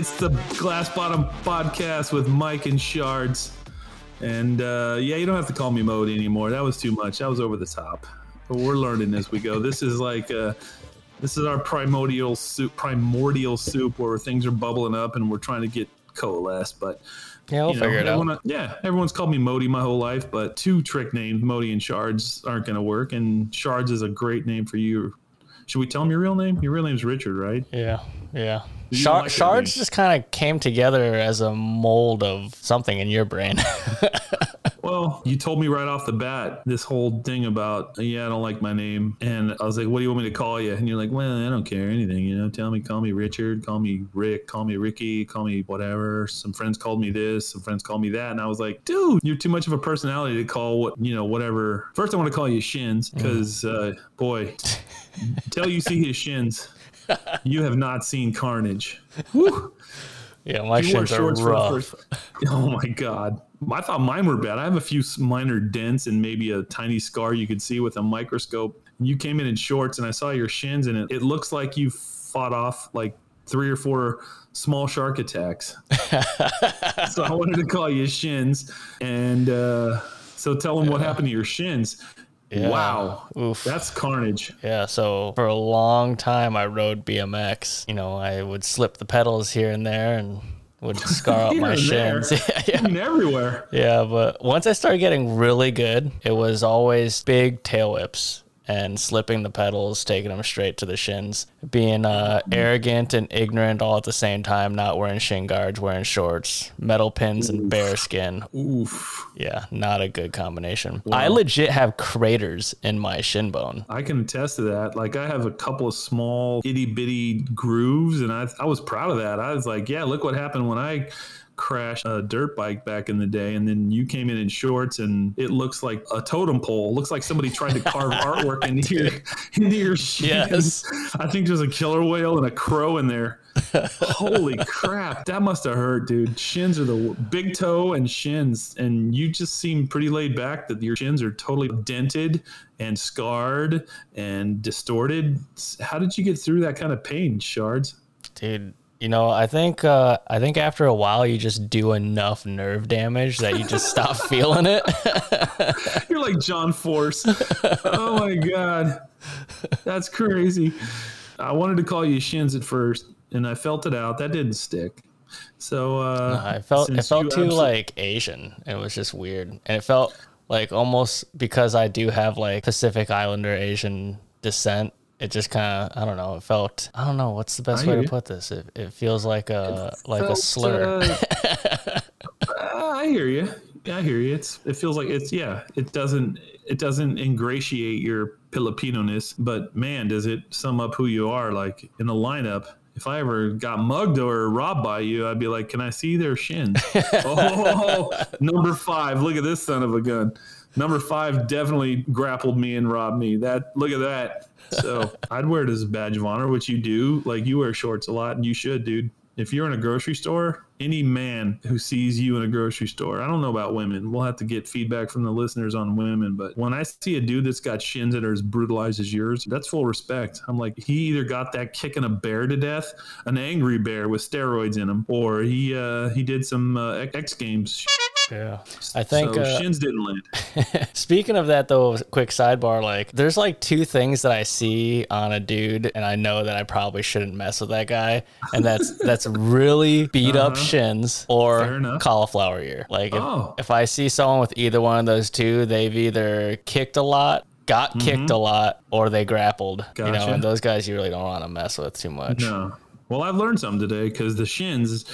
It's the Glass Bottom Podcast with Mike and Shards. And uh, yeah, you don't have to call me Modi anymore. That was too much. That was over the top. But we're learning as we go. This is like uh, this is our primordial soup, primordial soup where things are bubbling up and we're trying to get coalesced. But Yeah, we'll you know, figure it out. Yeah, everyone's called me Modi my whole life, but two trick names, Modi and Shards, aren't going to work. And Shards is a great name for you. Should we tell him your real name? Your real name's Richard, right? Yeah, yeah. You Shar- like shards just kind of came together as a mold of something in your brain. Well, you told me right off the bat this whole thing about, yeah, I don't like my name. And I was like, what do you want me to call you? And you're like, well, I don't care anything. You know, tell me, call me Richard, call me Rick, call me Ricky, call me whatever. Some friends called me this, some friends called me that. And I was like, dude, you're too much of a personality to call what, you know, whatever. First, I want to call you Shins because, uh, boy, till you see his shins, you have not seen carnage. Yeah, my You shins are shorts for the rough. Oh my god! I thought mine were bad. I have a few minor dents and maybe a tiny scar you could see with a microscope. You came in in shorts, and I saw your shins, and it, it looks like you fought off like three or four small shark attacks. so I wanted to call you shins, and uh, so tell them what happened to your shins. Yeah. Wow, Oof. that's carnage. Yeah, so for a long time I rode BMX. You know, I would slip the pedals here and there and would scar up my shins. yeah, everywhere. Yeah, but once I started getting really good, it was always big tail whips and slipping the pedals, taking them straight to the shins, being uh, arrogant and ignorant all at the same time, not wearing shin guards, wearing shorts, metal pins, and bear skin. Oof. Yeah, not a good combination. I legit have craters in my shin bone. I can attest to that. Like I have a couple of small itty bitty grooves, and I I was proud of that. I was like, yeah, look what happened when I crashed a dirt bike back in the day, and then you came in in shorts, and it looks like a totem pole. It looks like somebody tried to carve artwork into your into your shins. Yes. I think there's a killer whale and a crow in there. Holy crap, that must have hurt, dude. Shins are the big toe and shins, and you just seem pretty laid back. That your shins are totally dented and scarred and distorted. How did you get through that kind of pain, Shards? Dude, you know, I think uh, I think after a while you just do enough nerve damage that you just stop feeling it. You're like John Force. oh my god, that's crazy. I wanted to call you Shins at first, and I felt it out. That didn't stick. So uh, I felt it felt too absol- like Asian. It was just weird, and it felt like almost because I do have like Pacific Islander Asian descent. It just kind of I don't know. It felt I don't know what's the best way to you. put this. It, it feels like a like a slur. uh, uh, I hear you. I hear you. It's it feels like it's yeah. It doesn't it doesn't ingratiate your Filipino-ness, but man, does it sum up who you are? Like in a lineup. If I ever got mugged or robbed by you, I'd be like, "Can I see their shins?" oh, number five. Look at this son of a gun. Number five definitely grappled me and robbed me. That look at that. So I'd wear it as a badge of honor, which you do. Like you wear shorts a lot, and you should, dude. If you're in a grocery store, any man who sees you in a grocery store, I don't know about women. We'll have to get feedback from the listeners on women. But when I see a dude that's got shins that are as brutalized as yours, that's full respect. I'm like, he either got that kicking a bear to death, an angry bear with steroids in him, or he uh, he did some uh, X Games. Yeah, I think so uh, shins didn't land. Speaking of that, though, quick sidebar like, there's like two things that I see on a dude, and I know that I probably shouldn't mess with that guy, and that's that's really beat up shins Uh-huh. Fair or cauliflower ear. Like, if, Oh. if I see someone with either one of those two, they've either kicked a lot, got kicked a lot, or they grappled. You know, Mm-hmm. And those guys you really don't want to mess with too much. No. Well, I've learned something today because the shins,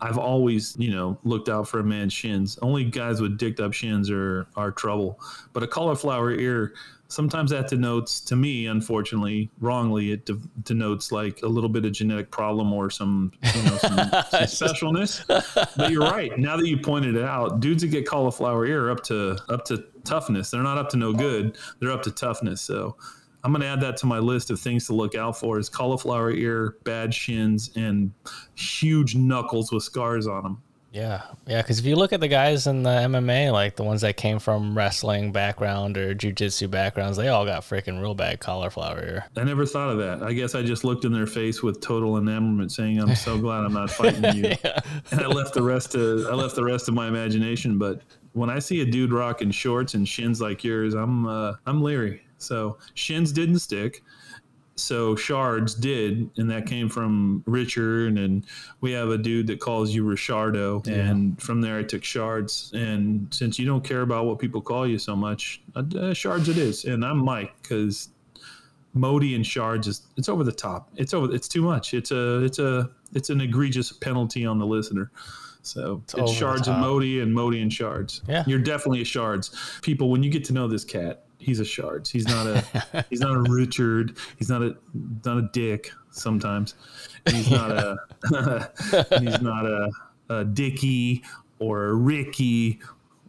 I've always, you know, looked out for a man's shins. Only guys with dicked up shins are are trouble. But a cauliflower ear, sometimes that denotes, to me, unfortunately, wrongly, it de- denotes like a little bit of genetic problem or some, you know, some, some specialness. But you're right. Now that you pointed it out, dudes that get cauliflower ear are up to up to toughness. They're not up to no good. They're up to toughness. So I'm going to add that to my list of things to look out for is cauliflower ear, bad shins, and huge knuckles with scars on them. Yeah, yeah. Because if you look at the guys in the MMA, like the ones that came from wrestling background or jujitsu backgrounds, they all got freaking real bad cauliflower ear. I never thought of that. I guess I just looked in their face with total enamorment, saying, "I'm so glad I'm not fighting you," Yeah. and I left the rest to I left the rest of my imagination. But when I see a dude rocking shorts and shins like yours, I'm uh, I'm leery. So shins didn't stick. So shards did, and that came from Richard. And we have a dude that calls you Richardo, and from there I took shards. And since you don't care about what people call you so much, uh, uh, shards it is. And I'm Mike because Modi and shards is it's over the top. It's over. It's too much. It's a it's a it's an egregious penalty on the listener. So it's, the shards and. Modi and Modi and shards. Yeah. you're definitely a shards. People, when you get to know this cat, he's a shards. He's not a he's not a Richard. He's not a not a dick. Sometimes And he's not a he's not a, a Dickie or a Ricky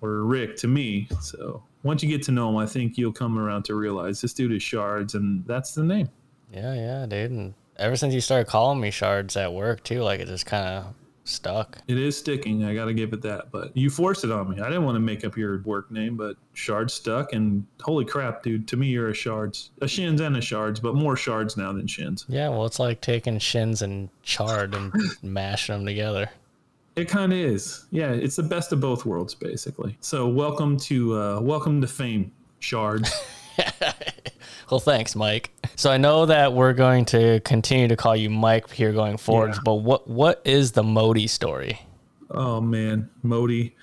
or a Rick to me. So once you get to know him, I think you'll come around to realize this dude is shards, and that's the name. Yeah, yeah, dude. And ever since you started calling me shards at work too, like it just kind of stuck. It is sticking. I got to give it that. But you forced it on me. I didn't want to make up your work name, but Shards stuck. And holy crap, dude! To me, you're a Shards, a Shins and a Shards, but more Shards now than Shins. Yeah, well, it's like taking shins and chard and mashing them together. It kind of is. Yeah, it's the best of both worlds, basically. So welcome to uh, welcome to fame, Shards. Well, thanks, Mike. So I know that we're going to continue to call you Mike here going forward, Yeah. but what what is the Modi story? Oh man, Modi.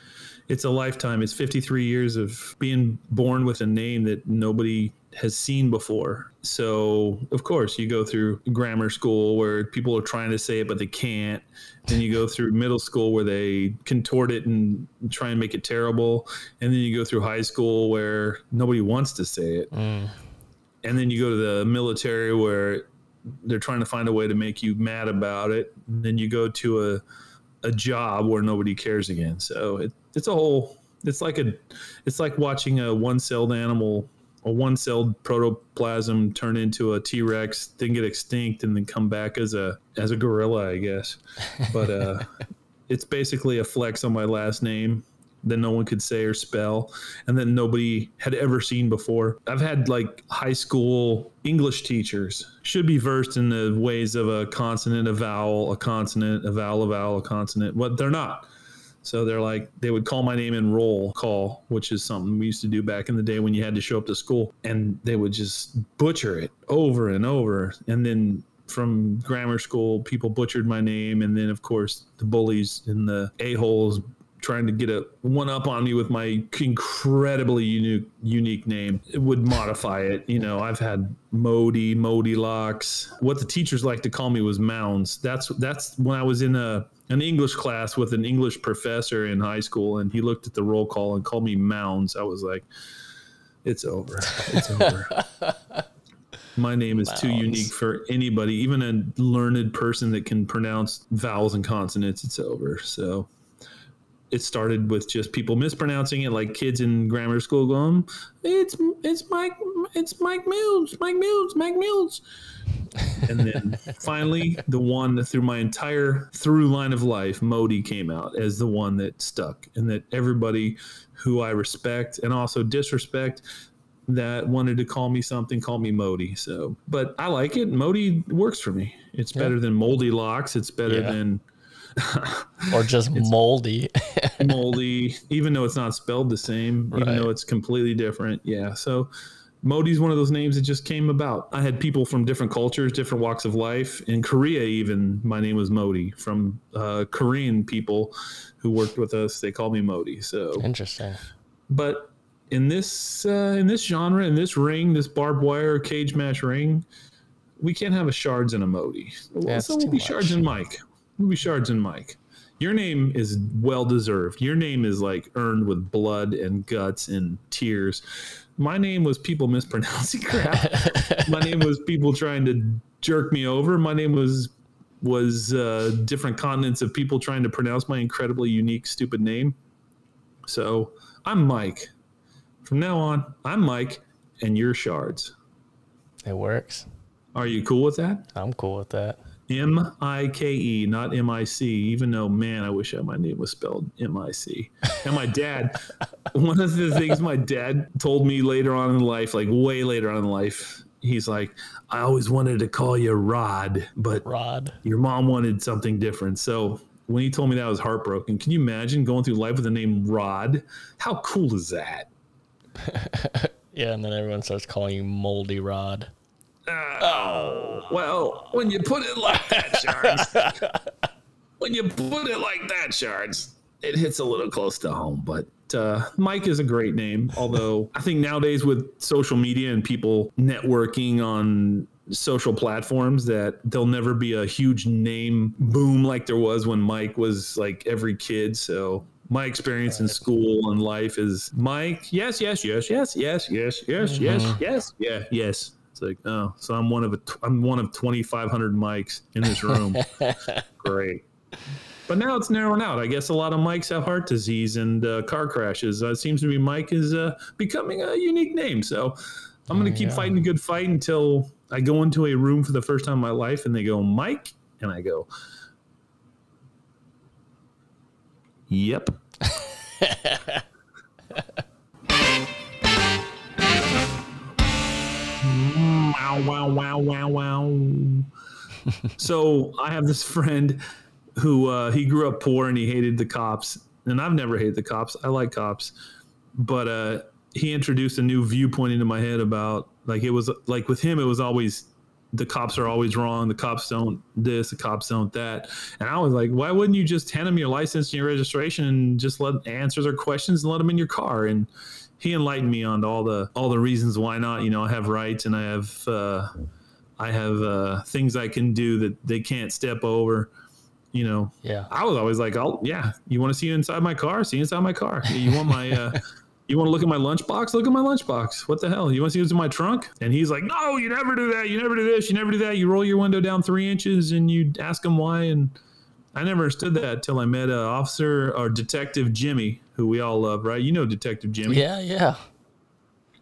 It's a lifetime. It's 53 years of being born with a name that nobody has seen before. So, of course, you go through grammar school where people are trying to say it, but they can't. Then you go through middle school where they contort it and try and make it terrible. And then you go through high school where nobody wants to say it. Mm. And then you go to the military where they're trying to find a way to make you mad about it. And then you go to a a job where nobody cares again. So it, it's a whole. It's like a. It's like watching a one-celled animal, a one-celled protoplasm turn into a T-Rex, then get extinct, and then come back as a as a gorilla, I guess. But uh, it's basically a flex on my last name that no one could say or spell and that nobody had ever seen before. I've had like high school English teachers should be versed in the ways of a consonant, a vowel, a consonant, a vowel, a vowel, a consonant. But they're not. So they're like they would call my name in roll call, which is something we used to do back in the day when you had to show up to school, and they would just butcher it over and over. And then from grammar school, people butchered my name, and then of course the bullies and the a holes trying to get a one up on me with my incredibly unique unique name. It would modify it you know i've had modi modi locks. What the teachers like to call me was mounds. That's that's when i was in a an english class with an english professor in high school and he looked at the roll call and called me mounds. I was like it's over. It's over. My name is too unique for anybody even a learned person that can pronounce vowels and consonants it's over. So it started with just people mispronouncing it, like kids in grammar school going, "It's it's Mike, it's Mike Mills, Mike Mills, Mike Mills," and then finally, the one that through my entire through line of life, Modi came out as the one that stuck, and that everybody who I respect and also disrespect that wanted to call me something call me Modi. So, but I like it. Modi works for me. It's better than Moldy Locks. It's better Yeah. than Or just moldy? moldy, even though it's not spelled the same, even though it's completely different. Yeah. So Modi's one of those names that just came about. I had people from different cultures, different walks of life. In Korea, even my name was Modi. From uh, Korean people who worked with us, they called me Modi. So, Interesting. but in this uh, in this genre, in this ring, this barbed wire cage match ring, we can't have a shards and a Modi. Yeah, so we'll be much. shards and Mike. We'll shards and Mike. Your name is well deserved. Your name is like earned with blood and guts and tears. My name was people mispronouncing crap. My name was people trying to jerk me over. My name was was uh, different continents of people trying to pronounce my incredibly unique, stupid name. So I'm Mike. From now on, I'm Mike, and you're Shards. It works. Are you cool with that? I'm cool with that. M I K E, not M I C. Even though, man, I wish my name was spelled M I C. And my dad, one of the things my dad told me later on in life, like way later on in life, he's like, I always wanted to call you Rod, but Rod. your mom wanted something different. So when he told me that, I was heartbroken. Can you imagine going through life with the name Rod? How cool is that? Yeah, and then everyone starts calling you Moldy Rod. Oh, well, when you put it like that, Shards, when you put it like that, Shards, it hits a little close to home. But uh, Mike is a great name. Although I think nowadays with social media and people networking on social platforms, that there'll never be a huge name boom like there was when Mike was like every kid. So my experience in school and life is Mike. Yes, yes, yes, yes, yes, yes, yes, yes, yes, yeah, yes. It's like, oh, so I'm one of a, I'm one of 2,500 mics in this room. Great. But now it's narrowing out. I guess a lot of mics have heart disease and uh, car crashes. Uh, it seems to be Mike is uh, becoming a unique name. So I'm going to keep fighting a good fight until I go into a room for the first time in my life and they go, Mike. And I go, Yep. wow, wow, wow, wow, wow. so I have this friend who uh, he grew up poor and he hated the cops. And I've never hated the cops. I like cops. But uh, he introduced a new viewpoint into my head about like it was like with him, it was always the cops are always wrong. The cops don't this, the cops don't that. And I was like, why wouldn't you just hand them your license and your registration and just let answer their questions and let them in your car? And he enlightened me on all the all the reasons why not. You know, I have rights and I have uh, I have uh, things I can do that they can't step over. You know, Yeah. I was always like, "Oh, yeah, you want to see inside my car? See inside my car. You want my, uh, you want to look at my lunchbox? Look at my lunchbox. What the hell? You want to see what's in my trunk?" And he's like, "No, you never do that. You never do this. You never do that. You roll your window down three inches and you ask him why." And I never understood that till I met uh, Officer or Detective Jimmy, who we all love, right? You know Detective Jimmy. Yeah, yeah.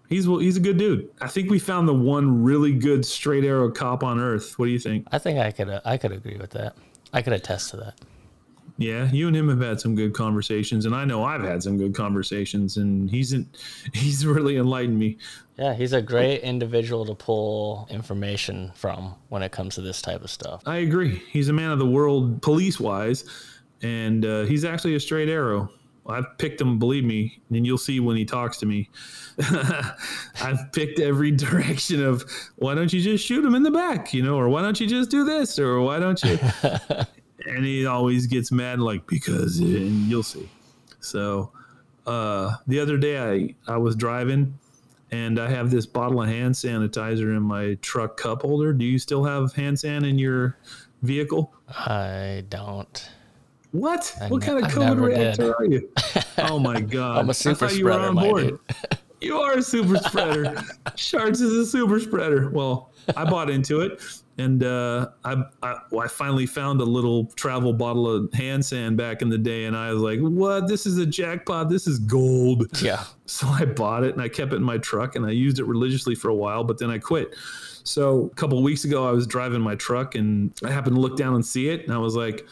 He's well, he's a good dude. I think we found the one really good straight arrow cop on Earth. What do you think? I think I could uh, I could agree with that. I could attest to that. Yeah, you and him have had some good conversations, and I know I've had some good conversations, and he's in, he's really enlightened me. Yeah, he's a great individual to pull information from when it comes to this type of stuff. I agree. He's a man of the world, police wise, and uh, he's actually a straight arrow. I've picked him, believe me, and you'll see when he talks to me. I've picked every direction of why don't you just shoot him in the back, you know, or why don't you just do this, or why don't you? and he always gets mad, like because, and you'll see. So uh, the other day, I I was driving, and I have this bottle of hand sanitizer in my truck cup holder. Do you still have hand san in your vehicle? I don't. What? I what ne- kind of I COVID never reactor did. are you? Oh my god! I'm a I super thought you were on board. You are a super spreader. Shards is a super spreader. Well, I bought into it, and uh, I, I well, I finally found a little travel bottle of hand sand back in the day, and I was like, "What? This is a jackpot! This is gold!" Yeah. So I bought it and I kept it in my truck and I used it religiously for a while, but then I quit. So a couple of weeks ago, I was driving my truck and I happened to look down and see it, and I was like,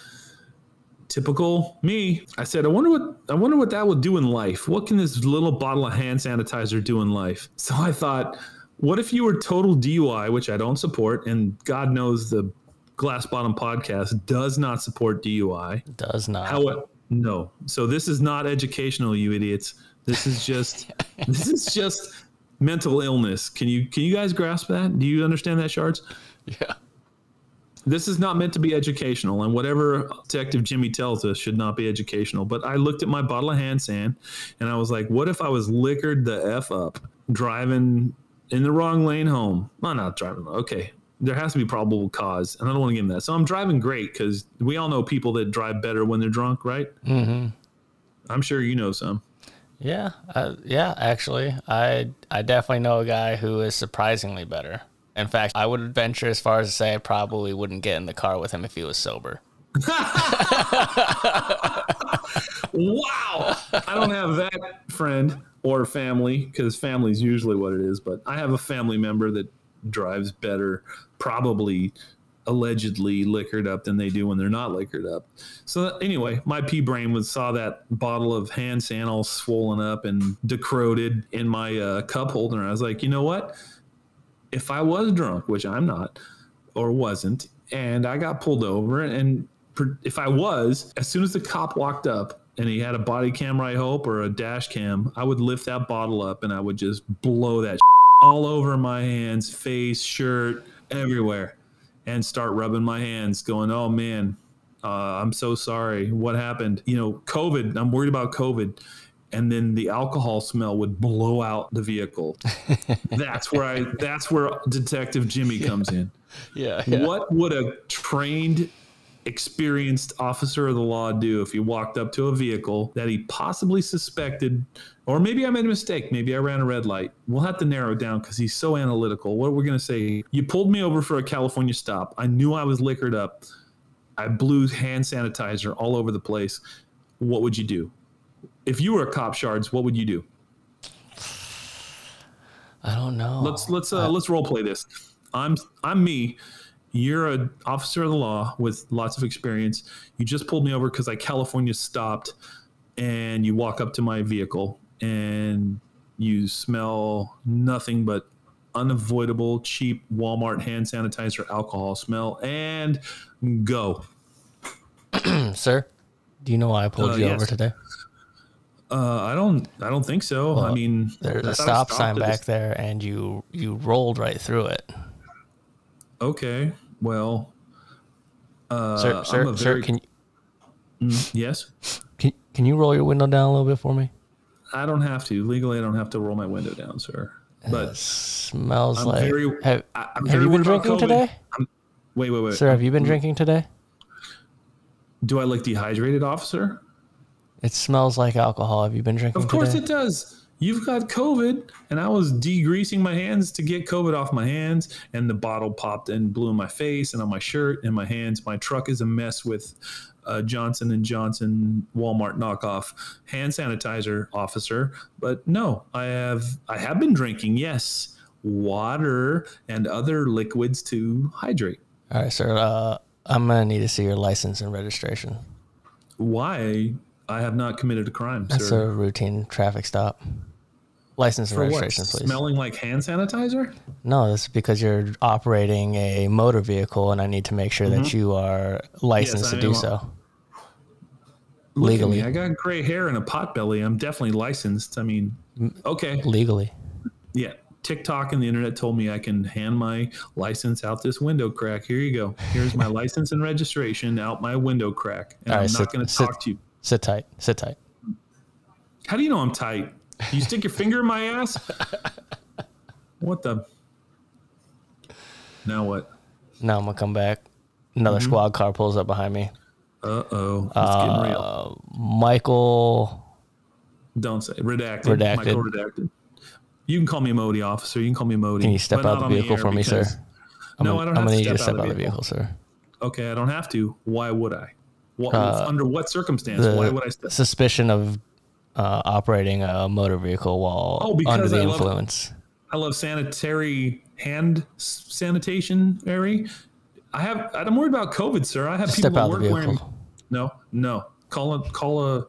typical me. I said, I wonder what I wonder what that will do in life. What can this little bottle of hand sanitizer do in life? So I thought, what if you were total DUI, which I don't support, and God knows the Glass Bottom podcast does not support DUI. Does not. How no. So this is not educational, you idiots. This is just this is just mental illness. Can you can you guys grasp that? Do you understand that, Shards? yeah. This is not meant to be educational, and whatever Detective Jimmy tells us should not be educational. But I looked at my bottle of hand sand, and I was like, "What if I was liquored the f up driving in the wrong lane home? Well, not driving. Okay, there has to be probable cause, and I don't want to give him that. So I'm driving great because we all know people that drive better when they're drunk, right? Mm-hmm. I'm sure you know some. Yeah. Uh, yeah. Actually, I I definitely know a guy who is surprisingly better. In fact, I would venture as far as to say I probably wouldn't get in the car with him if he was sober. Wow. I don't have that friend or family because family is usually what it is, but I have a family member that drives better, probably allegedly liquored up than they do when they're not liquored up. So anyway, my pea brain was saw that bottle of hand san all swollen up and decroded in my uh, cup holder. And I was like, you know what? If I was drunk, which I'm not, or wasn't, and I got pulled over, and if I was, as soon as the cop walked up and he had a body camera, I hope, or a dash cam, I would lift that bottle up and I would just blow that all over my hands, face, shirt, everywhere, and start rubbing my hands, going, "Oh man, uh, I'm so sorry. What happened? You know, COVID. I'm worried about COVID." And then the alcohol smell would blow out the vehicle. that's where I. That's where Detective Jimmy comes in. Yeah, yeah. What would a trained experienced officer of the law do if he walked up to a vehicle that he possibly suspected, or maybe I made a mistake, maybe I ran a red light? We'll have to narrow it down because he's so analytical. What we're going to say, you pulled me over for a California stop. I knew I was liquored up. I blew hand sanitizer all over the place. What would you do? If you were a cop shards, what would you do? I don't know. Let's let's uh, let's role play this. I'm I'm me you're an officer of the law with lots of experience. You just pulled me over because I California stopped, and you walk up to my vehicle and you smell nothing but unavoidable cheap Walmart hand sanitizer alcohol smell and go. Sir, do you know why I pulled uh, you yes. over today? Uh, I don't. I don't think so. Well, I mean, there's a stop sign back there, and you you rolled right through it. Okay. Well, uh, sir, sir, very, sir, can you, mm, yes? Can can you roll your window down a little bit for me? I don't have to legally. I don't have to roll my window down, sir. But it smells I'm like. Very, have, have very you been drinking today? I'm, wait, wait, wait, sir. Have you been drinking today? Do I look dehydrated, officer? It smells like alcohol. Have you been drinking? Of course, today? it does you've got COVID. And I was degreasing my hands to get COVID off my hands. And the bottle popped and blew in my face and on my shirt and my hands. My truck is a mess with uh, Johnson and Johnson Walmart knockoff hand sanitizer officer. But no, I have I have been drinking, yes, water and other liquids to hydrate. All right, sir. Uh, I'm gonna need to see your license and registration. Why? I have not committed a crime. That's sir. a routine traffic stop. License and For registration, what? please. Smelling like hand sanitizer? No, this is because you're operating a motor vehicle, and I need to make sure mm-hmm. that you are licensed yes, to do so. legally. I got gray hair and a pot belly. I'm definitely licensed. I mean, okay. Legally. Yeah. TikTok and the internet told me I can hand my license out this window crack. Here you go. Here's my license and registration out my window crack. And I'm not going to talk to you. Sit tight. Sit tight. How do you know I'm tight? You stick your finger in my ass? What the? Now what? Now I'm gonna come back. Another mm-hmm. squad car pulls up behind me. Uh oh, it's uh, getting real. Michael. Don't say redacted. Redacted. Michael redacted. You can call me a Modi, officer. You can call me Modi. Can you step out of the vehicle the for me, sir? I'm no, gonna, I don't. I'm you to step out of the vehicle, sir. Okay, I don't have to. Why would I? What, uh, under what circumstance? Why would I? Suspicion of uh, operating a motor vehicle while oh, under the I influence. Love, I love sanitary hand sanitation. Very. I have. I'm worried about COVID, sir. I have Step people out work wearing. No, no. Call a call a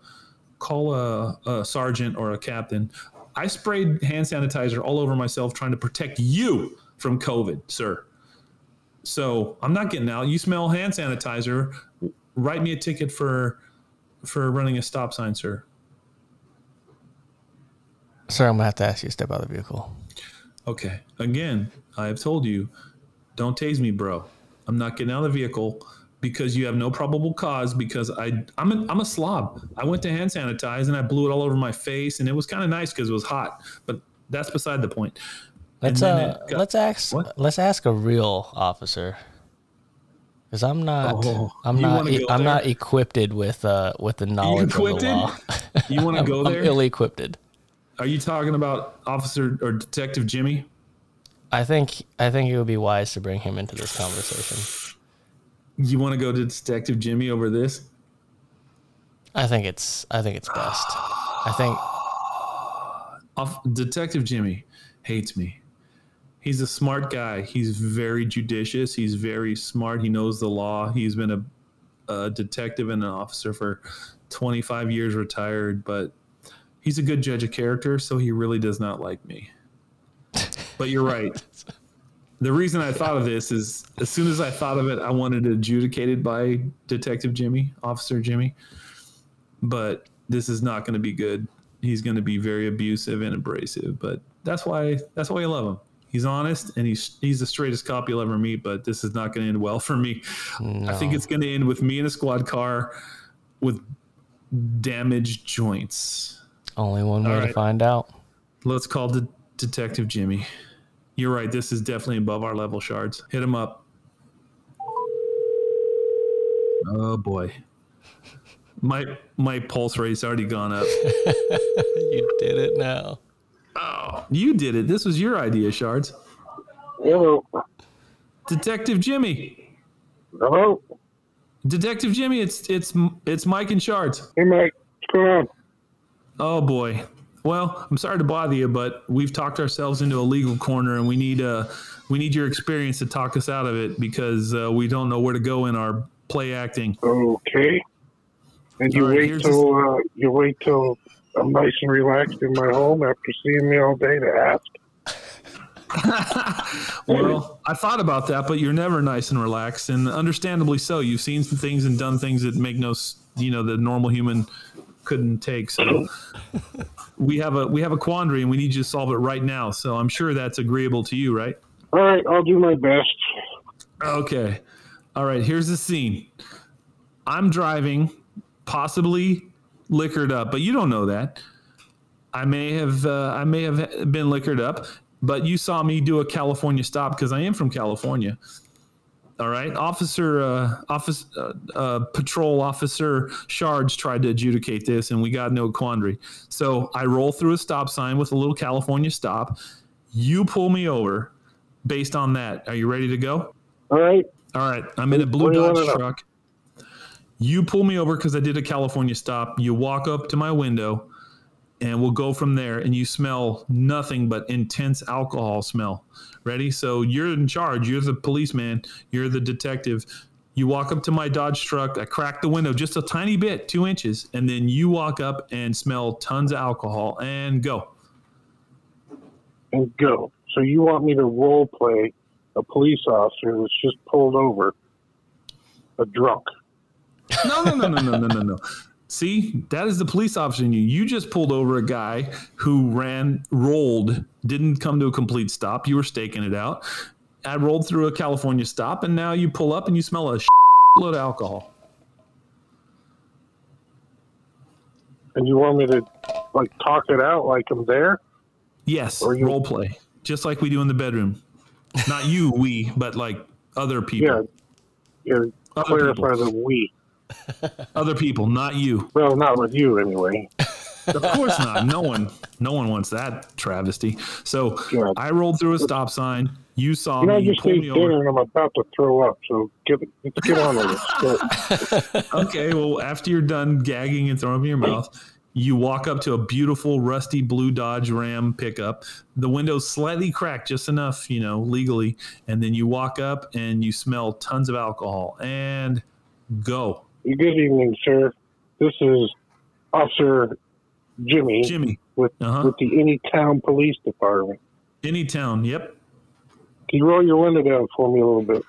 call a, a sergeant or a captain. I sprayed hand sanitizer all over myself trying to protect you from COVID, sir. So I'm not getting out. You smell hand sanitizer. Write me a ticket for for running a stop sign, sir. Sir, I'm gonna have to ask you to step out of the vehicle. Okay. Again, I have told you, don't tase me, bro. I'm not getting out of the vehicle because you have no probable cause. Because I, I'm a, I'm a slob. I went to hand sanitize and I blew it all over my face, and it was kind of nice because it was hot. But that's beside the point. Let's uh, got, let's ask what? let's ask a real officer. Because I'm not, oh, I'm not, e- I'm not equipped with uh with the knowledge of the law. you want to go there? I'm ill-equipped. Are you talking about Officer or Detective Jimmy? I think I think it would be wise to bring him into this conversation. You want to go to Detective Jimmy over this? I think it's I think it's best. I think Off, Detective Jimmy hates me. He's a smart guy. He's very judicious. He's very smart. He knows the law. He's been a, a detective and an officer for 25 years, retired, but he's a good judge of character, so he really does not like me. But you're right. The reason I thought of this is as soon as I thought of it, I wanted it adjudicated by Detective Jimmy, Officer Jimmy. But this is not going to be good. He's going to be very abusive and abrasive, but that's why that's why I love him. He's honest and he's he's the straightest cop you'll ever meet, but this is not going to end well for me. No. I think it's going to end with me in a squad car with damaged joints. Only one way right. to find out. Let's call the Detective Jimmy. You're right. This is definitely above our level, shards. Hit him up. Oh boy. My my pulse rate's already gone up. you did it now. Oh, you did it. This was your idea, Shards. Hello. Detective Jimmy. Hello. Detective Jimmy, it's it's it's Mike and Shards. Hey Mike, what's going on? Oh boy. Well, I'm sorry to bother you, but we've talked ourselves into a legal corner, and we need uh we need your experience to talk us out of it because uh, we don't know where to go in our play acting. Okay. And you right, wait till uh, you wait till I'm nice and relaxed in my home after seeing me all day to ask. well, I thought about that, but you're never nice and relaxed, and understandably so. You've seen some things and done things that make no, you know, the normal human couldn't take. So we have a we have a quandary, and we need you to solve it right now. So I'm sure that's agreeable to you, right? All right, I'll do my best. Okay. All right. Here's the scene. I'm driving, possibly liquored up, but you don't know that. I may have uh, I may have been liquored up, but you saw me do a California stop because I am from California. All right, officer, uh, office, uh, uh, patrol officer Shards tried to adjudicate this, and we got no quandary. So I roll through a stop sign with a little California stop. You pull me over. Based on that, are you ready to go? All right. All right. I'm in a blue Dodge truck. You pull me over because I did a California stop. You walk up to my window and we'll go from there. And you smell nothing but intense alcohol smell. Ready? So you're in charge. You're the policeman. You're the detective. You walk up to my Dodge truck. I crack the window just a tiny bit, two inches, and then you walk up and smell tons of alcohol and go. And go. So you want me to role play a police officer that's just pulled over a drunk? No, no, no, no, no, no, no, no. See, that is the police officer in you. You just pulled over a guy who ran, rolled, didn't come to a complete stop. You were staking it out. I rolled through a California stop, and now you pull up and you smell a load of alcohol. And you want me to like talk it out like I'm there? Yes, or you... role play, just like we do in the bedroom. Not you, we, but like other people. Yeah, yeah. Other clarify people. the we. Other people, not you. Well, not with you anyway. of course not. No one, no one wants that travesty. So God. I rolled through a stop sign. You saw you know, me. You just ate dinner, and I'm about to throw up. So get get on with it. okay. Well, after you're done gagging and throwing up in your mouth, you walk up to a beautiful rusty blue Dodge Ram pickup. The window's slightly cracked, just enough, you know, legally. And then you walk up and you smell tons of alcohol and go. Good evening, sir. This is Officer Jimmy. Jimmy. With, uh-huh. with the Anytown Police Department. Anytown, yep. Can you roll your window down for me a little bit?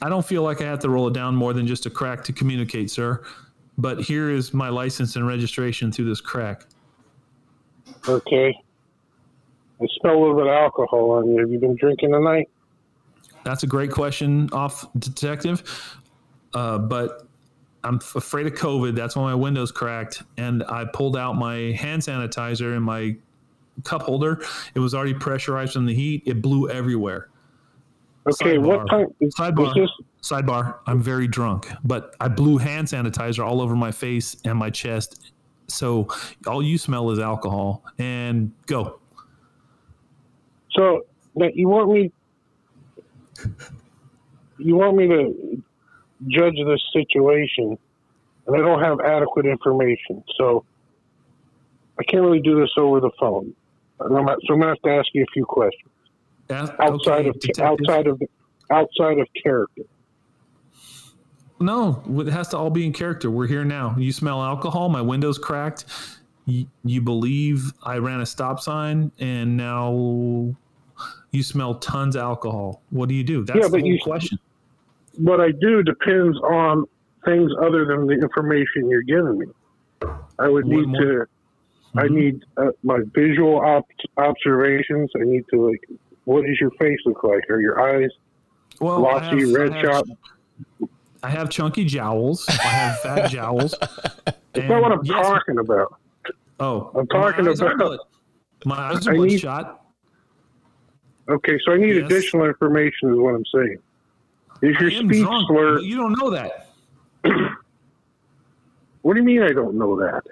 I don't feel like I have to roll it down more than just a crack to communicate, sir. But here is my license and registration through this crack. Okay. I smell a little bit of alcohol on you. Have you been drinking tonight? That's a great question, off detective. Uh, but I'm afraid of COVID. That's why my window's cracked. And I pulled out my hand sanitizer and my cup holder. It was already pressurized from the heat. It blew everywhere. Okay, sidebar. what time? Is, sidebar. Is sidebar. I'm very drunk, but I blew hand sanitizer all over my face and my chest. So all you smell is alcohol. And go. So you want me? You want me to judge this situation, and I don't have adequate information. So I can't really do this over the phone. I'm so I'm going to have to ask you a few questions. outside of detective. outside of outside of character. No, it has to all be in character. We're here now. You smell alcohol. My window's cracked. You, you believe I ran a stop sign, and now you smell tons of alcohol. What do you do? That's yeah, the whole you, question. What I do depends on things other than the information you're giving me. I would need to. Mm-hmm. I need uh, my visual op- observations. I need to like, what does your face look like? Are your eyes well, glossy, red shot? I have chunky jowls. I have fat jowls. That's not what I'm yes, talking about. Oh, I'm talking my about. My eyes are bloodshot. Okay, so I need yes. additional information, is what I'm saying. Is your speech drunk, slurred? You don't know that. what do you mean I don't know that?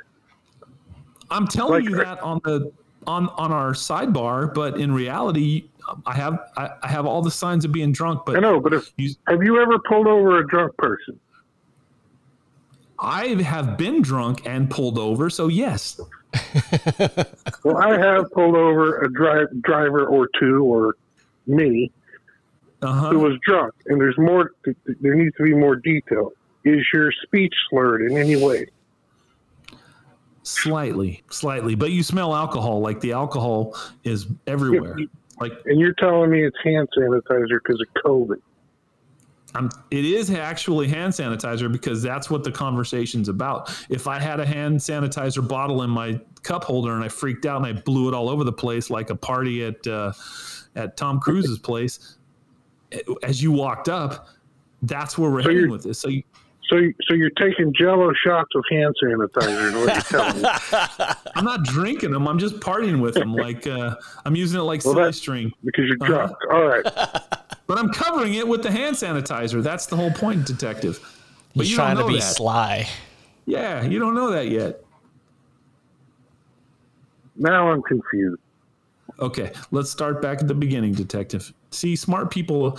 I'm telling like, you that on the on on our sidebar, but in reality, I have I, I have all the signs of being drunk. But I know, but if, you, have you ever pulled over a drunk person? I have been drunk and pulled over, so yes. well, I have pulled over a dri- driver or two or me uh-huh. who was drunk, and there's more. There needs to be more detail. Is your speech slurred in any way? Slightly, slightly, but you smell alcohol. Like the alcohol is everywhere. Yeah, like, and you're telling me it's hand sanitizer because of COVID. I'm, it is actually hand sanitizer because that's what the conversation's about. If I had a hand sanitizer bottle in my cup holder and I freaked out and I blew it all over the place like a party at uh, at Tom Cruise's place, as you walked up, that's where we're so heading with this. So you, so, so you're taking Jello shots of hand sanitizer. What you're telling me? I'm not drinking them. I'm just partying with them. Like uh, I'm using it like well, silly string because you're drunk. Uh-huh. All right. But I'm covering it with the hand sanitizer. That's the whole point, detective. But He's you trying to be that. sly. Yeah, you don't know that yet. Now I'm confused. Okay, let's start back at the beginning, detective. See, smart people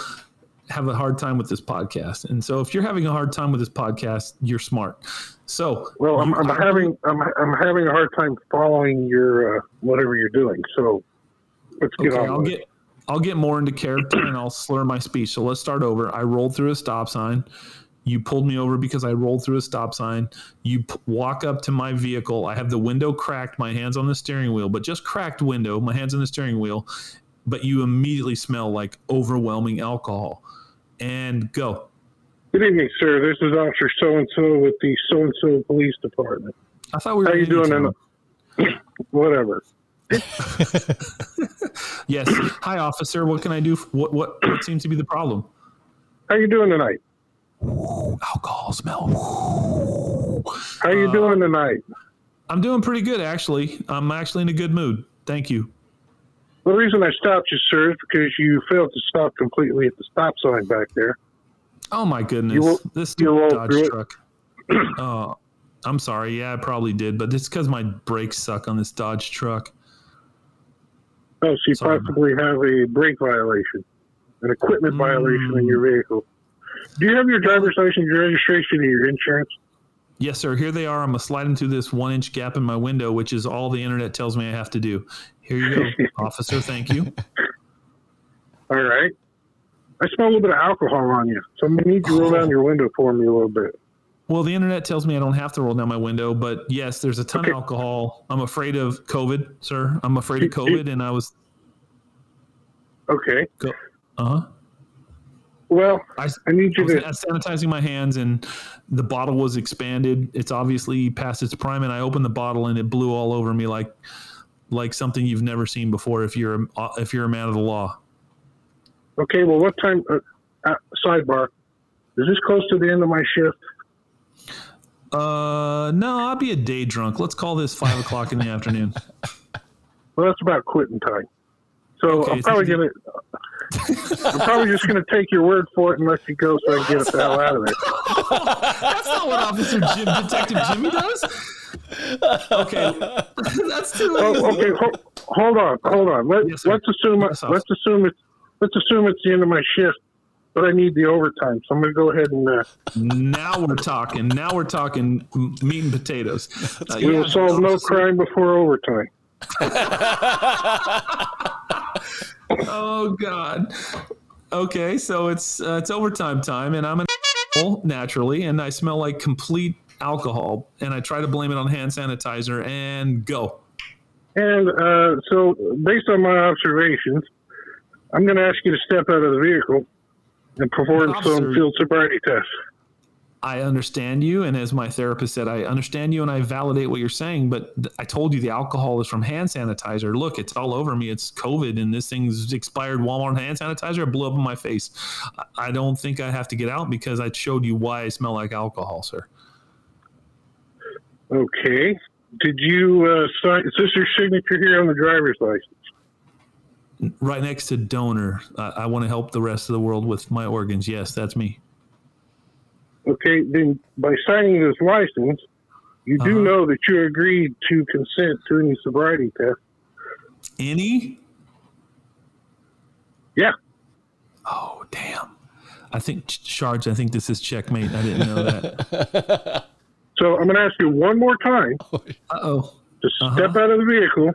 have a hard time with this podcast. And so if you're having a hard time with this podcast, you're smart. So well, I'm, I'm having I'm, I'm having a hard time following your uh, whatever you're doing. So let's get okay, on. I'll get I'll get more into character and I'll slur my speech. So let's start over. I rolled through a stop sign. You pulled me over because I rolled through a stop sign. You p- walk up to my vehicle. I have the window cracked, my hands on the steering wheel, but just cracked window, my hands on the steering wheel. But you immediately smell like overwhelming alcohol and go. Good evening, sir. This is Officer So and So with the So and So Police Department. I thought we were. How you doing? In whatever. yes. Hi, officer. What can I do? What what what seems to be the problem? How you doing tonight? Ooh, alcohol smell. Ooh. How you uh, doing tonight? I'm doing pretty good, actually. I'm actually in a good mood. Thank you. The reason I stopped you, sir, is because you failed to stop completely at the stop sign back there. Oh my goodness! You, this Dodge truck. oh, I'm sorry. Yeah, I probably did, but it's because my brakes suck on this Dodge truck. Oh, so you sorry, possibly have a brake violation, an equipment mm. violation in your vehicle. Do you have your driver's license, your registration, and your insurance? Yes, sir. Here they are. I'm gonna slide into this one inch gap in my window, which is all the internet tells me I have to do. Here you go, officer. Thank you. All right. I smell a little bit of alcohol on you, so I'm gonna need you to roll down your window for me a little bit. Well, the internet tells me I don't have to roll down my window, but yes, there's a ton okay. of alcohol. I'm afraid of COVID, sir. I'm afraid of COVID, and I was. Okay. Uh huh. Well, I, I need you I to sanitizing my hands, and the bottle was expanded. It's obviously past its prime, and I opened the bottle, and it blew all over me like like something you've never seen before. If you're a, if you're a man of the law. Okay. Well, what time? Uh, uh, sidebar. Is this close to the end of my shift? Uh, no, I'll be a day drunk. Let's call this five o'clock in the afternoon. Well, that's about quitting time. So okay, I'm probably gonna. I'm probably just gonna take your word for it and let you go, so I can get the hell out of there. That's not what Officer Jim, Detective Jimmy does. Okay, that's too. Oh, okay, hold, hold on, hold on. Let, yes, let's assume. Yes, let's assume it's. Let's assume it's the end of my shift, but I need the overtime, so I'm going to go ahead and. Uh, now we're talking. Now we're talking meat and potatoes. Uh, we will solve no crime before overtime. oh God. Okay, so it's uh, it's overtime time, and I'm an asshole, naturally, and I smell like complete alcohol, and I try to blame it on hand sanitizer, and go. And uh, so, based on my observations, I'm going to ask you to step out of the vehicle and perform some field sobriety tests. I understand you, and as my therapist said, I understand you and I validate what you're saying. But th- I told you the alcohol is from hand sanitizer. Look, it's all over me. It's COVID, and this thing's expired Walmart hand sanitizer. It blew up in my face. I- I don't think I have to get out because I showed you why I smell like alcohol, sir. Okay. Did you uh, sign? Is this your signature here on the driver's license? Right next to donor. I, I want to help the rest of the world with my organs. Yes, that's me. Okay. Then, by signing this license, you do Uh-huh. know that you agreed to consent to any sobriety test. Any? Yeah. Oh, damn. I think shards. I think this is checkmate. I didn't know that. So I'm going to ask you one more time Uh oh. to Uh-huh. step out of the vehicle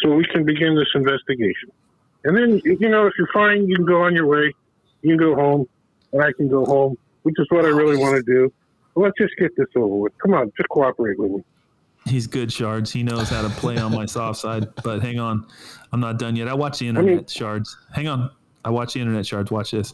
so we can begin this investigation. And then, you know, if you're fine, you can go on your way. You can go home, and I can go home, which is what I really want to do. Let's just get this over with. Come on, just cooperate with me. He's good, Shards. He knows how to play on my soft side. But hang on, I'm not done yet. I watch the internet, Shards. Hang on, I watch the internet, Shards. Watch this.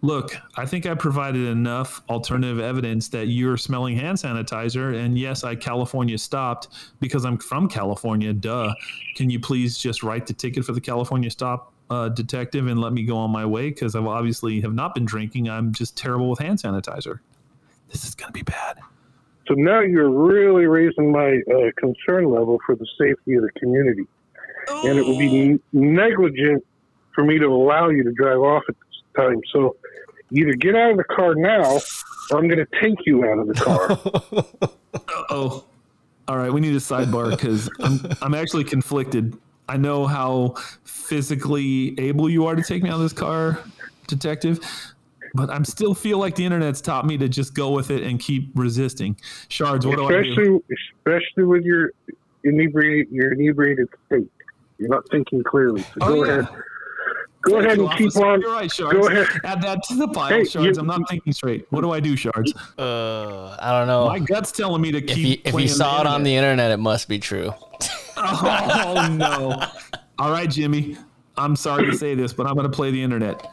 Look, I think I provided enough alternative evidence that you're smelling hand sanitizer. And yes, I California stopped because I'm from California. Duh. Can you please just write the ticket for the California stop, uh, detective, and let me go on my way? Because I've obviously have not been drinking. I'm just terrible with hand sanitizer. This is gonna be bad. So now you're really raising my uh, concern level for the safety of the community. And it would be negligent for me to allow you to drive off at this time. So either get out of the car now or I'm going to take you out of the car. Oh, all right. We need a sidebar because I'm I'm actually conflicted. I know how physically able you are to take me out of this car, detective, but I'm still feel like the internet's taught me to just go with it and keep resisting. Shards, what do I do? especially, especially with your inebriated, your inebriated state. You're not thinking clearly. So Oh, go yeah. ahead. Go Thank ahead you, and keep officer. on. You're right, Shards. Go ahead. Add that to the pile, Hey, Shards. I'm not thinking straight. What do I do, Shards? Uh, I don't know. My gut's telling me to if keep. you, if playing you saw it on the internet. internet, it must be true. Oh no! All right, Jimmy. I'm sorry to say this, but I'm going to play the internet.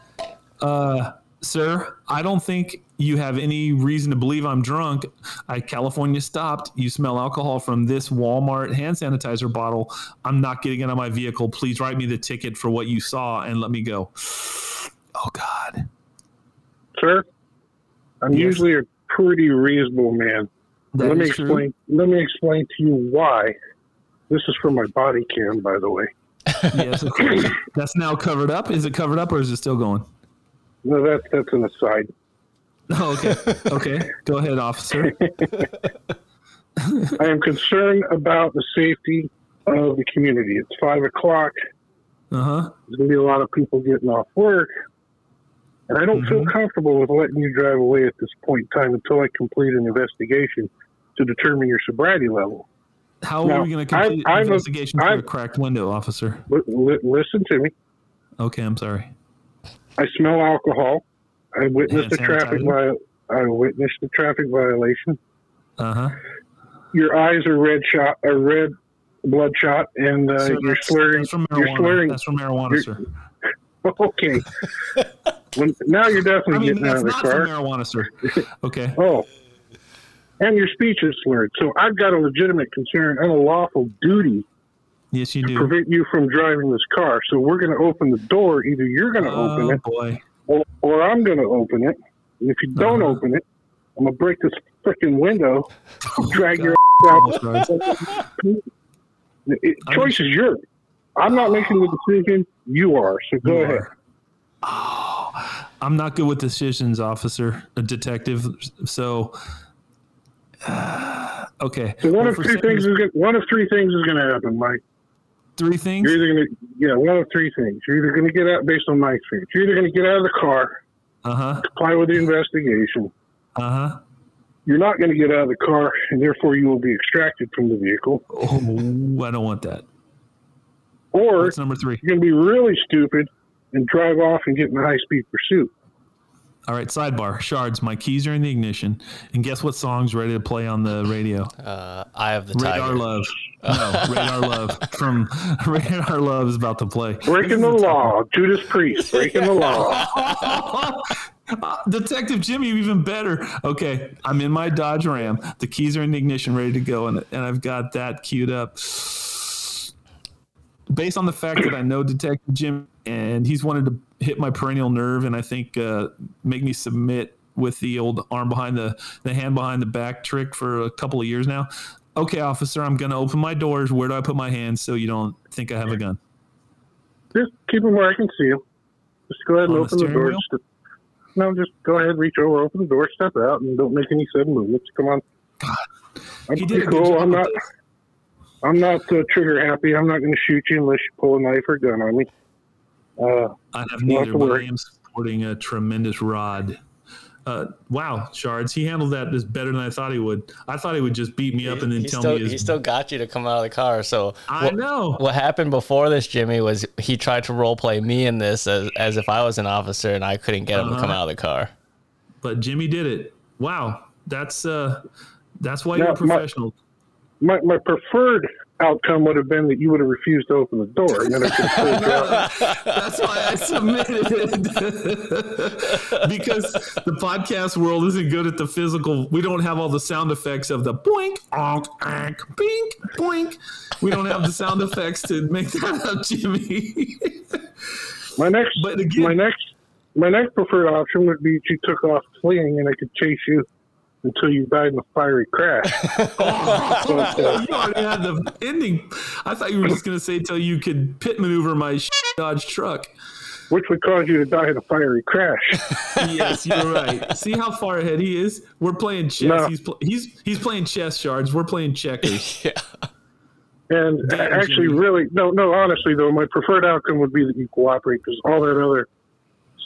Uh, sir, I don't think you have any reason to believe I'm drunk. I California stopped. You smell alcohol from this Walmart hand sanitizer bottle. I'm not getting it on my vehicle. Please write me the ticket for what you saw and let me go. Oh God. Sir, I'm Yes. usually a pretty reasonable man. That let me true. explain. Let me explain to you why. This is from my body cam, by the way. Yes. That's now covered up. Is it covered up or is it still going? No, that's that's an aside. Oh, okay. Okay. Go ahead, officer. I am concerned about the safety of the community. It's five o'clock. Uh huh. There's going to be a lot of people getting off work. And I don't feel Mhm. comfortable with letting you drive away at this point in time until I complete an investigation to determine your sobriety level. How Now, are we going to complete I've- an investigation for I've- a cracked window, officer? Li- li- listen to me. Okay, I'm sorry. I smell alcohol. I witnessed Hand a traffic sanitizer? I witnessed a traffic violation. Uh huh. Your eyes are red shot, are red bloodshot, and uh, you're slurring. That's from You're marijuana. slurring. That's from marijuana, You're- sir. Okay. when, now you're definitely I mean, getting out of the not car. from marijuana, sir. Okay. Oh. And your speech is slurred. So I've got a legitimate concern and a lawful duty Yes, you to do. prevent you from driving this car. So we're going to open the door. Either you're going to open Oh it boy. or, or I'm going to open it. And if you don't Uh-huh. open it, I'm going to break this freaking window, drag God. your Oh, ass out. It, choice is yours. I'm not making the decision. You are. So go ahead. Oh, I'm not good with decisions, officer, a detective. So, uh, okay. So one Well, of three second- things is gonna, one of three things is going to happen, Mike. Three things. You're either going to yeah one of three things. You're either going to get out based on my experience. You're either going to get out of the car, Uh huh. comply with the investigation. Uh huh. You're not going to get out of the car, and therefore you will be extracted from the vehicle. Oh, I don't want that. or What's number three? you're going to be really stupid and drive off and get in a high speed pursuit. All right, sidebar. Shards, my keys are in the ignition. And guess what song's ready to play on the radio? Uh, Eye of the Radar Tiger. Love. No, Radar Love from Radar Love is about to play. Breaking the law, Judas Priest, breaking the law. Uh, Detective Jimmy, even better. Okay, I'm in my Dodge Ram. The keys are in the ignition, ready to go, and, and I've got that queued up. Based on the fact that I know Detective Jim, and he's wanted to hit my peroneal nerve, and I think uh, make me submit with the old arm behind the the hand behind the back trick for a couple of years now. Okay, officer, I'm gonna open my doors. Where do I put my hands so you don't think I have a gun? Just keep them where I can see them. Just go ahead and On open the steering door. wheel? No, just go ahead, reach over, open the door, step out, and don't make any sudden movements. Come on. I'm He did cool. I'm not. this. I'm not uh, trigger happy. I'm not going to shoot you unless you pull a knife or gun on me. Uh, I have Not neither, to but I am sporting a tremendous rod. Uh, wow, Shards, he handled that just better than I thought he would. I thought he would just beat me up and then he tell still, me his. he still got you to come out of the car. So I what, know. what happened before this, Jimmy, was he tried to role play me in this as, as if I was an officer and I couldn't get him to come Uh-huh. out of the car. but Jimmy did it. Wow, that's uh, that's why Now, you're a my- professional. my my preferred outcome would have been that you would have refused to open the door, and then I could have pulled you out. That's why I submitted it because the podcast world isn't good at the physical. We don't have all the sound effects of the boink, onk, onk, bink, boink. We don't have the sound effects to make that up, Jimmy. My next, But again- my next, my next preferred option would be that you took off fleeing, and I could chase you until you die in a fiery crash. Oh, uh, you already had the ending. I thought you were just going to say until you could pit maneuver my Dodge truck. which would cause you to die in a fiery crash. Yes, you're right. See how far ahead he is. We're playing chess. No. He's pl- he's he's playing chess shards. We're playing checkers. Yeah. And Damn, actually, Jimmy. really, no, no. Honestly, though, my preferred outcome would be that you cooperate because all that other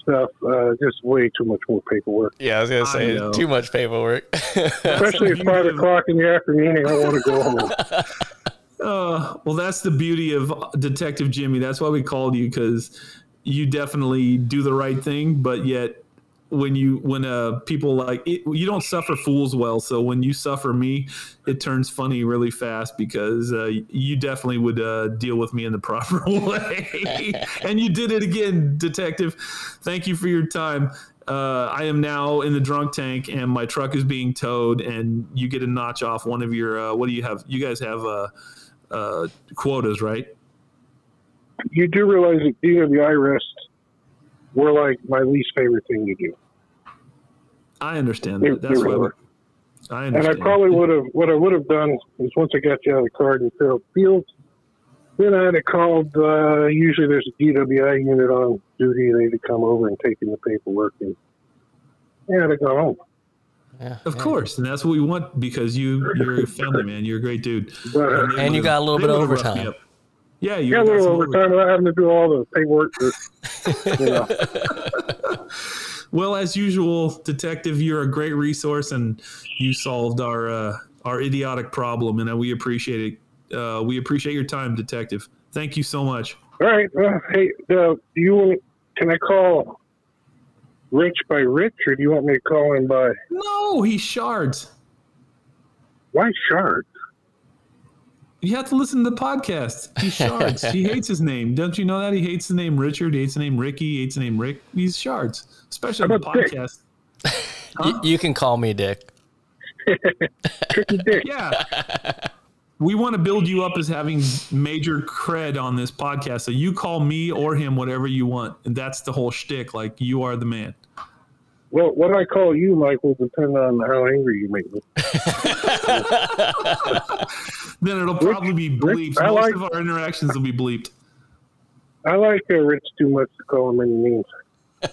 stuff, uh, just way too much more paperwork. Yeah, I was gonna say too much paperwork. Especially at five o'clock in the afternoon, and I want to go home. Uh, well, that's the beauty of Detective Jimmy. That's why we called you because you definitely do the right thing, but yet when you when uh people like it, you don't suffer fools well. So when you suffer me, it turns funny really fast because uh, you definitely would uh, deal with me in the proper way, and you did it again, Detective. Thank you for your time. Uh, I am now in the drunk tank, and my truck is being towed, and you get a notch off one of your. Uh, what do you have? You guys have uh, uh, quotas, right? You do realize that DWI arrests were like my least favorite thing to do. I understand that. That's they why. were. I understand. And. I probably would have, what I would have done is once I got you out of the car and you filled fields, then I'd have called, uh, usually there's a DWI unit on duty. They'd have come over and taken the paperwork and, yeah, I'd have gone home. yeah, Of yeah. course, and that's what we want because you you're a family man. You're a great dude. But, uh, they And you got a little bit of overtime. Yeah, you got a little overtime without having to do all the paperwork. That, you know, Well, as usual, detective, you're a great resource, and you solved our uh, our idiotic problem, and uh, we appreciate it. Uh, we appreciate your time, detective. Thank you so much. all right. Uh, hey, uh, do you want, can I call Rich by Rich or do you want me to call him by, No, he shards. why Shard? You have to listen to the podcast. He shards. he hates his name. Don't you know that? He hates the name Richard. He hates the name Ricky. He hates the name Rick. He's shards, especially on the podcast. Y- you can call me Dick. Dick. Yeah. We want to build you up as having major cred on this podcast. So you call me or him whatever you want. And that's the whole shtick. Like you are the man. Well, what I call you, Mike, will depend on how angry you make me. Then it'll probably be bleeped. I Most like- of our interactions will be bleeped. I like uh, Rich too much to call him any names.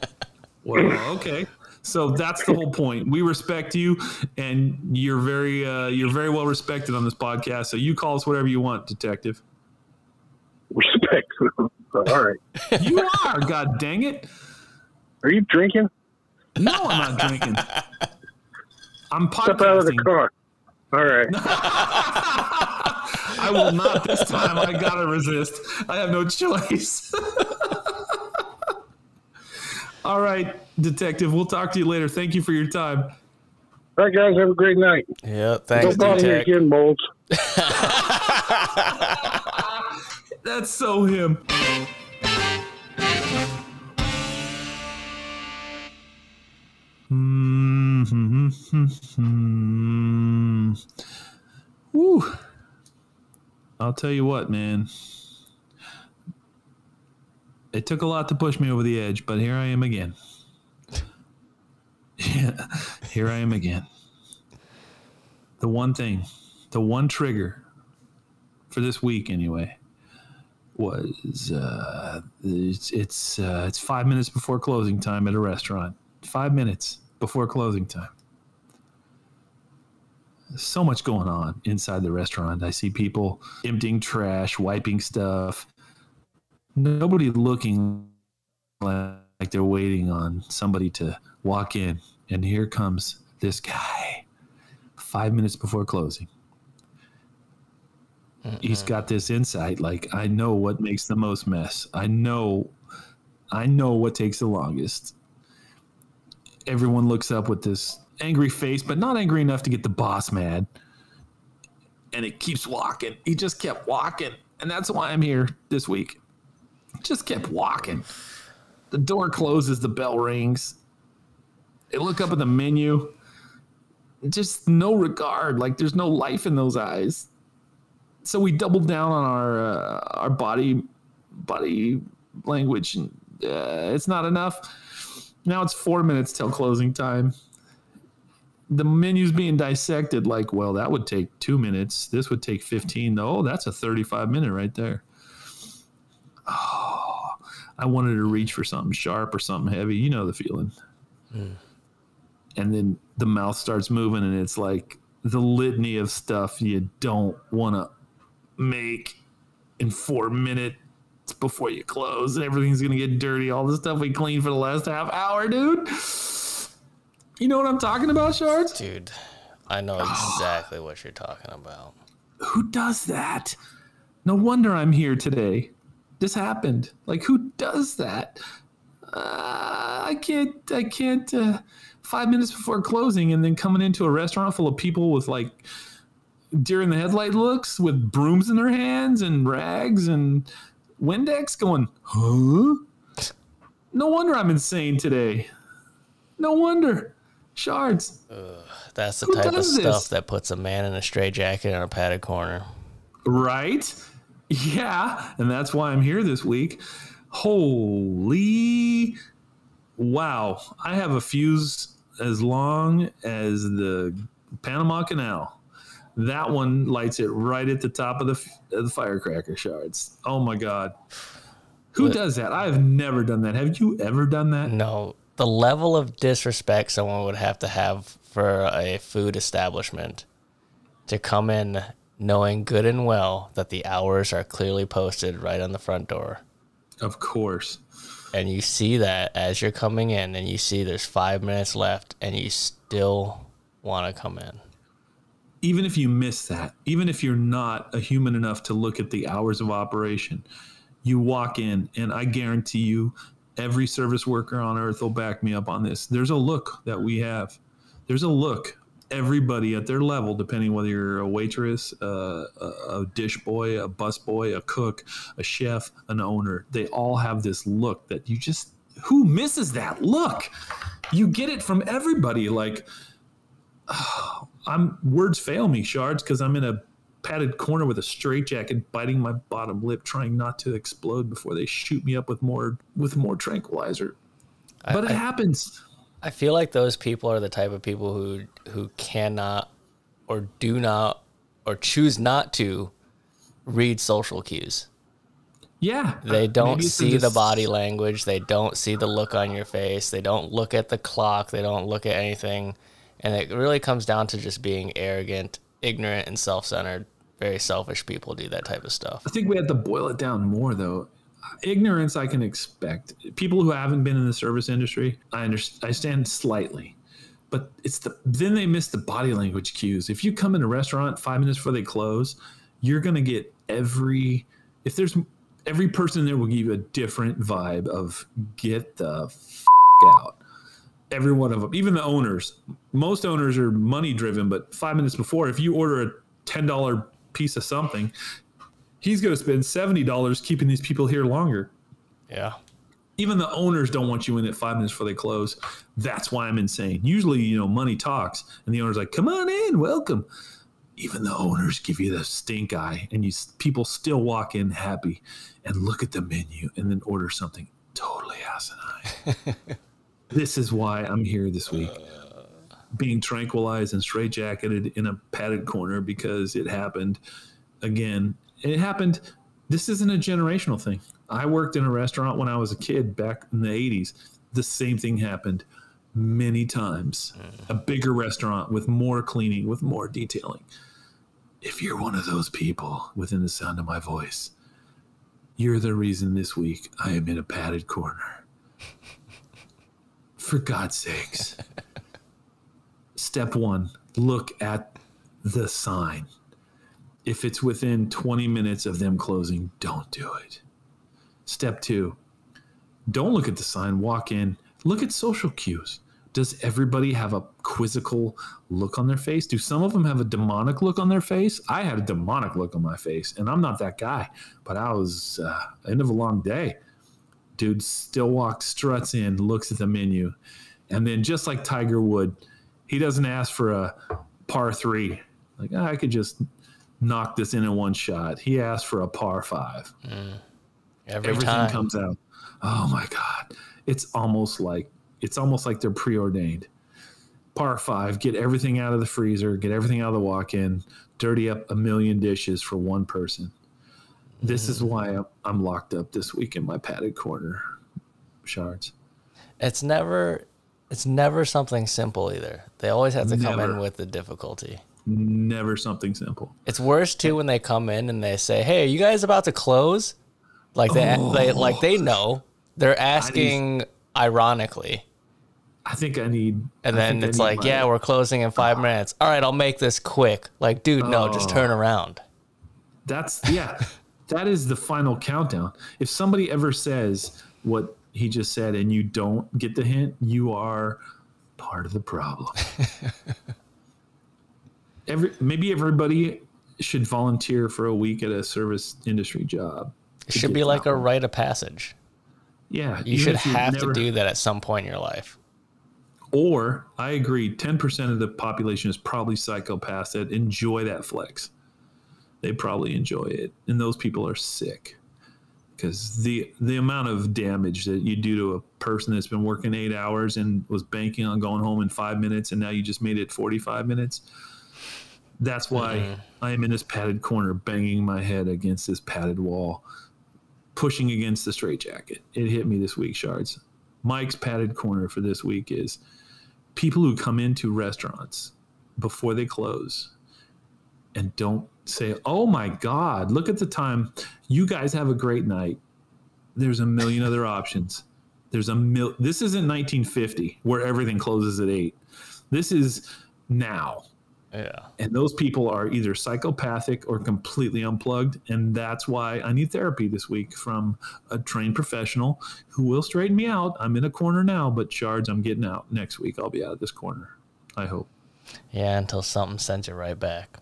Well, okay. So that's the whole point. We respect you, and you're very uh, you're very well respected on this podcast. So you call us whatever you want, detective. Respect. All right. You are. God dang it! Are you drinking? No, I'm not drinking. I'm Step out of the car. All right. I will not this time. I gotta resist. I have no choice. All right, detective. We'll talk to you later. Thank you for your time. All right, guys. Have a great night. Yeah, thanks, Don't bother me again, molds. That's so him. Mm-hmm. Woo. I'll tell you what, man. It took a lot to push me over the edge, but here I am again. Yeah, here I am again. The one thing, the one trigger for this week, anyway, was uh, it's it's, uh, it's five minutes before closing time at a restaurant. Five minutes before closing time. So much going on inside the restaurant. I see people emptying trash, wiping stuff. Nobody looking like they're waiting on somebody to walk in. And here comes this guy five minutes before closing. He's got this insight like, I know what makes the most mess. I know, I know what takes the longest. Everyone looks up with this angry face, but not angry enough to get the boss mad. And it keeps walking. He just kept walking. And that's why I'm here this week. Just kept walking. The door closes, the bell rings. They look up at the menu. Just no regard. Like there's no life in those eyes. So we doubled down on our uh, our body body language. And, uh, it's not enough. Now it's four minutes till closing time. The menu's being dissected. Like, well, that would take two minutes. This would take fifteen. Oh, that's a thirty-five minute right there. Oh, I wanted to reach for something sharp or something heavy. You know the feeling. Hmm. And then the mouth starts moving, and it's like the litany of stuff you don't want to make in four minutes before you close, and everything's gonna get dirty. All the stuff we cleaned for the last half hour, dude. You know what I'm talking about, Shards? Dude, I know exactly what you're talking about. Who does that? No wonder I'm here today. This happened. Like, who does that? Uh, I can't. I can't. Uh, five minutes before closing, and then coming into a restaurant full of people with like deer in the headlight looks, with brooms in their hands and rags and Windex, going, huh? No wonder I'm insane today. No wonder. Shards. That's the Who type of stuff this? that puts a man in a straitjacket in a padded corner. Right? Yeah. And that's why I'm here this week. Holy wow. I have a fuse as long as the Panama Canal. That one lights it right at the top of the, f- of the firecracker shards. Oh my God. Who But- does that? I have never done that. Have you ever done that? No, the level of disrespect someone would have to have for a food establishment to come in knowing good and well that the hours are clearly posted right on the front door. Of course. And you see that as you're coming in and you see there's five minutes left and you still want to come in. Even if you miss that, even if you're not a human enough to look at the hours of operation, you walk in, and I guarantee you, every service worker on earth will back me up on this. There's a look that we have. There's a look. Everybody at their level, depending whether you're a waitress, uh, a, a dish boy, a bus boy, a cook, a chef, an owner, they all have this look that you just, who misses that look? You get it from everybody. Like, I'm words fail me, shards, because I'm in a padded corner with a straitjacket, biting my bottom lip, trying not to explode before they shoot me up with more with more tranquilizer. But it I- happens. I feel like those people are the type of people who who cannot or do not or choose not to read social cues. Yeah, They uh, don't see the body language. They don't see the look on your face. They don't look at the clock. They don't look at anything. And it really comes down to just being arrogant, ignorant, and self centered. Very selfish people do that type of stuff. I think we have to boil it down more, though. Ignorance, I can expect. People who haven't been in the service industry, I understand. Slightly, but it's the then they miss the body language cues. If you come in a restaurant five minutes before they close, you're to get every if there's every person there will give you a different vibe of get the f- out every one of them even the owners most owners are money driven but five minutes before if you order a $10 piece of something he's going to spend $70 keeping these people here longer Yeah. even the owners don't want you in at five minutes before they close. That's why I'm insane. Usually, you know, money talks, and the owner's like, "Come on in, welcome." Even the owners give you the stink eye, and you people still walk in happy and look at the menu and then order something totally asinine. this is why I'm here this week, uh. being tranquilized and straitjacketed in a padded corner because it happened again. It happened. This isn't a generational thing. I worked in a restaurant when I was a kid back in the 80s. The same thing happened many times. A uh. bigger restaurant with more cleaning, with more detailing. If you're one of those people within the sound of my voice, you're the reason this week I am in a padded corner. For God's sakes. Step one look at the sign. If it's within 20 minutes of them closing, don't do it. Step two, don't look at the sign, walk in, look at social cues. Does everybody have a quizzical look on their face? Do some of them have a demonic look on their face? I had a demonic look on my face, and I'm not that guy, but I was uh, end of a long day. Dude still walks, struts in, looks at the menu, and then just like Tiger Wood, he doesn't ask for a par three. Like "Ah, I could just knock this in in one shot. He asked for a par five Every everything time. comes out. Oh my god, it's almost like it's almost like they're preordained. Par five, get everything out of the freezer, get everything out of the walk-in, dirty up a million dishes for one person. This is mm-hmm. why I'm, I'm locked up this week in my padded corner. Shards. It's never it's never something simple either. They always have to come in with the difficulty. Never something simple. It's worse too when they come in and they say, "Hey, are you guys about to close?" Like they, oh, they like they know. They're asking ironically. I think I need. And I then it's like, my- "Yeah, we're closing in 5 minutes." All right, I'll make this quick. Like, dude, no, just oh. turn around. That's yeah. That is the final countdown. If somebody ever says what he just said and you don't get the hint, you are part of the problem. Every maybe everybody should volunteer for a week at a service industry job. It should be like a one. rite of passage. yeah. You should have never- to do that at some point in your life. Or I agree, ten percent of the population is probably psychopaths that enjoy that flex. They probably enjoy it, and those people are sick because the the amount of damage that you do to a person that's been working eight hours and was banking on going home in five minutes, and now you just made it forty five minutes. That's why mm-hmm. I am in this padded corner, banging my head against this padded wall, pushing against the straitjacket. It hit me this week, shards. Mike's padded corner for this week is people who come into restaurants before they close and don't say, "Oh my God, look at the time! You guys have a great night." There's a million other options. There's a mil. This isn't 1950 where everything closes at eight. This is now, Yeah. and those people are either psychopathic or completely unplugged, and that's why I need therapy this week from a trained professional who will straighten me out. I'm in a corner now, but shards, I'm getting out next week. I'll be out of this corner. I hope. Yeah, until something sends you right back.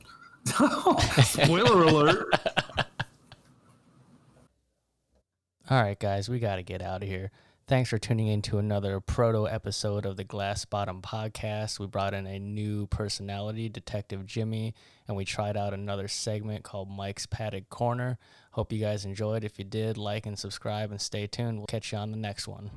Spoiler alert. All right, guys, we got to get out of here. Thanks for tuning in to another proto episode of the Glass Bottom Podcast. We brought in a new personality, Detective Jimmy, and we tried out another segment called Mike's Padded Corner. Hope you guys enjoyed. If you did, like and subscribe and stay tuned. We'll catch you on the next one.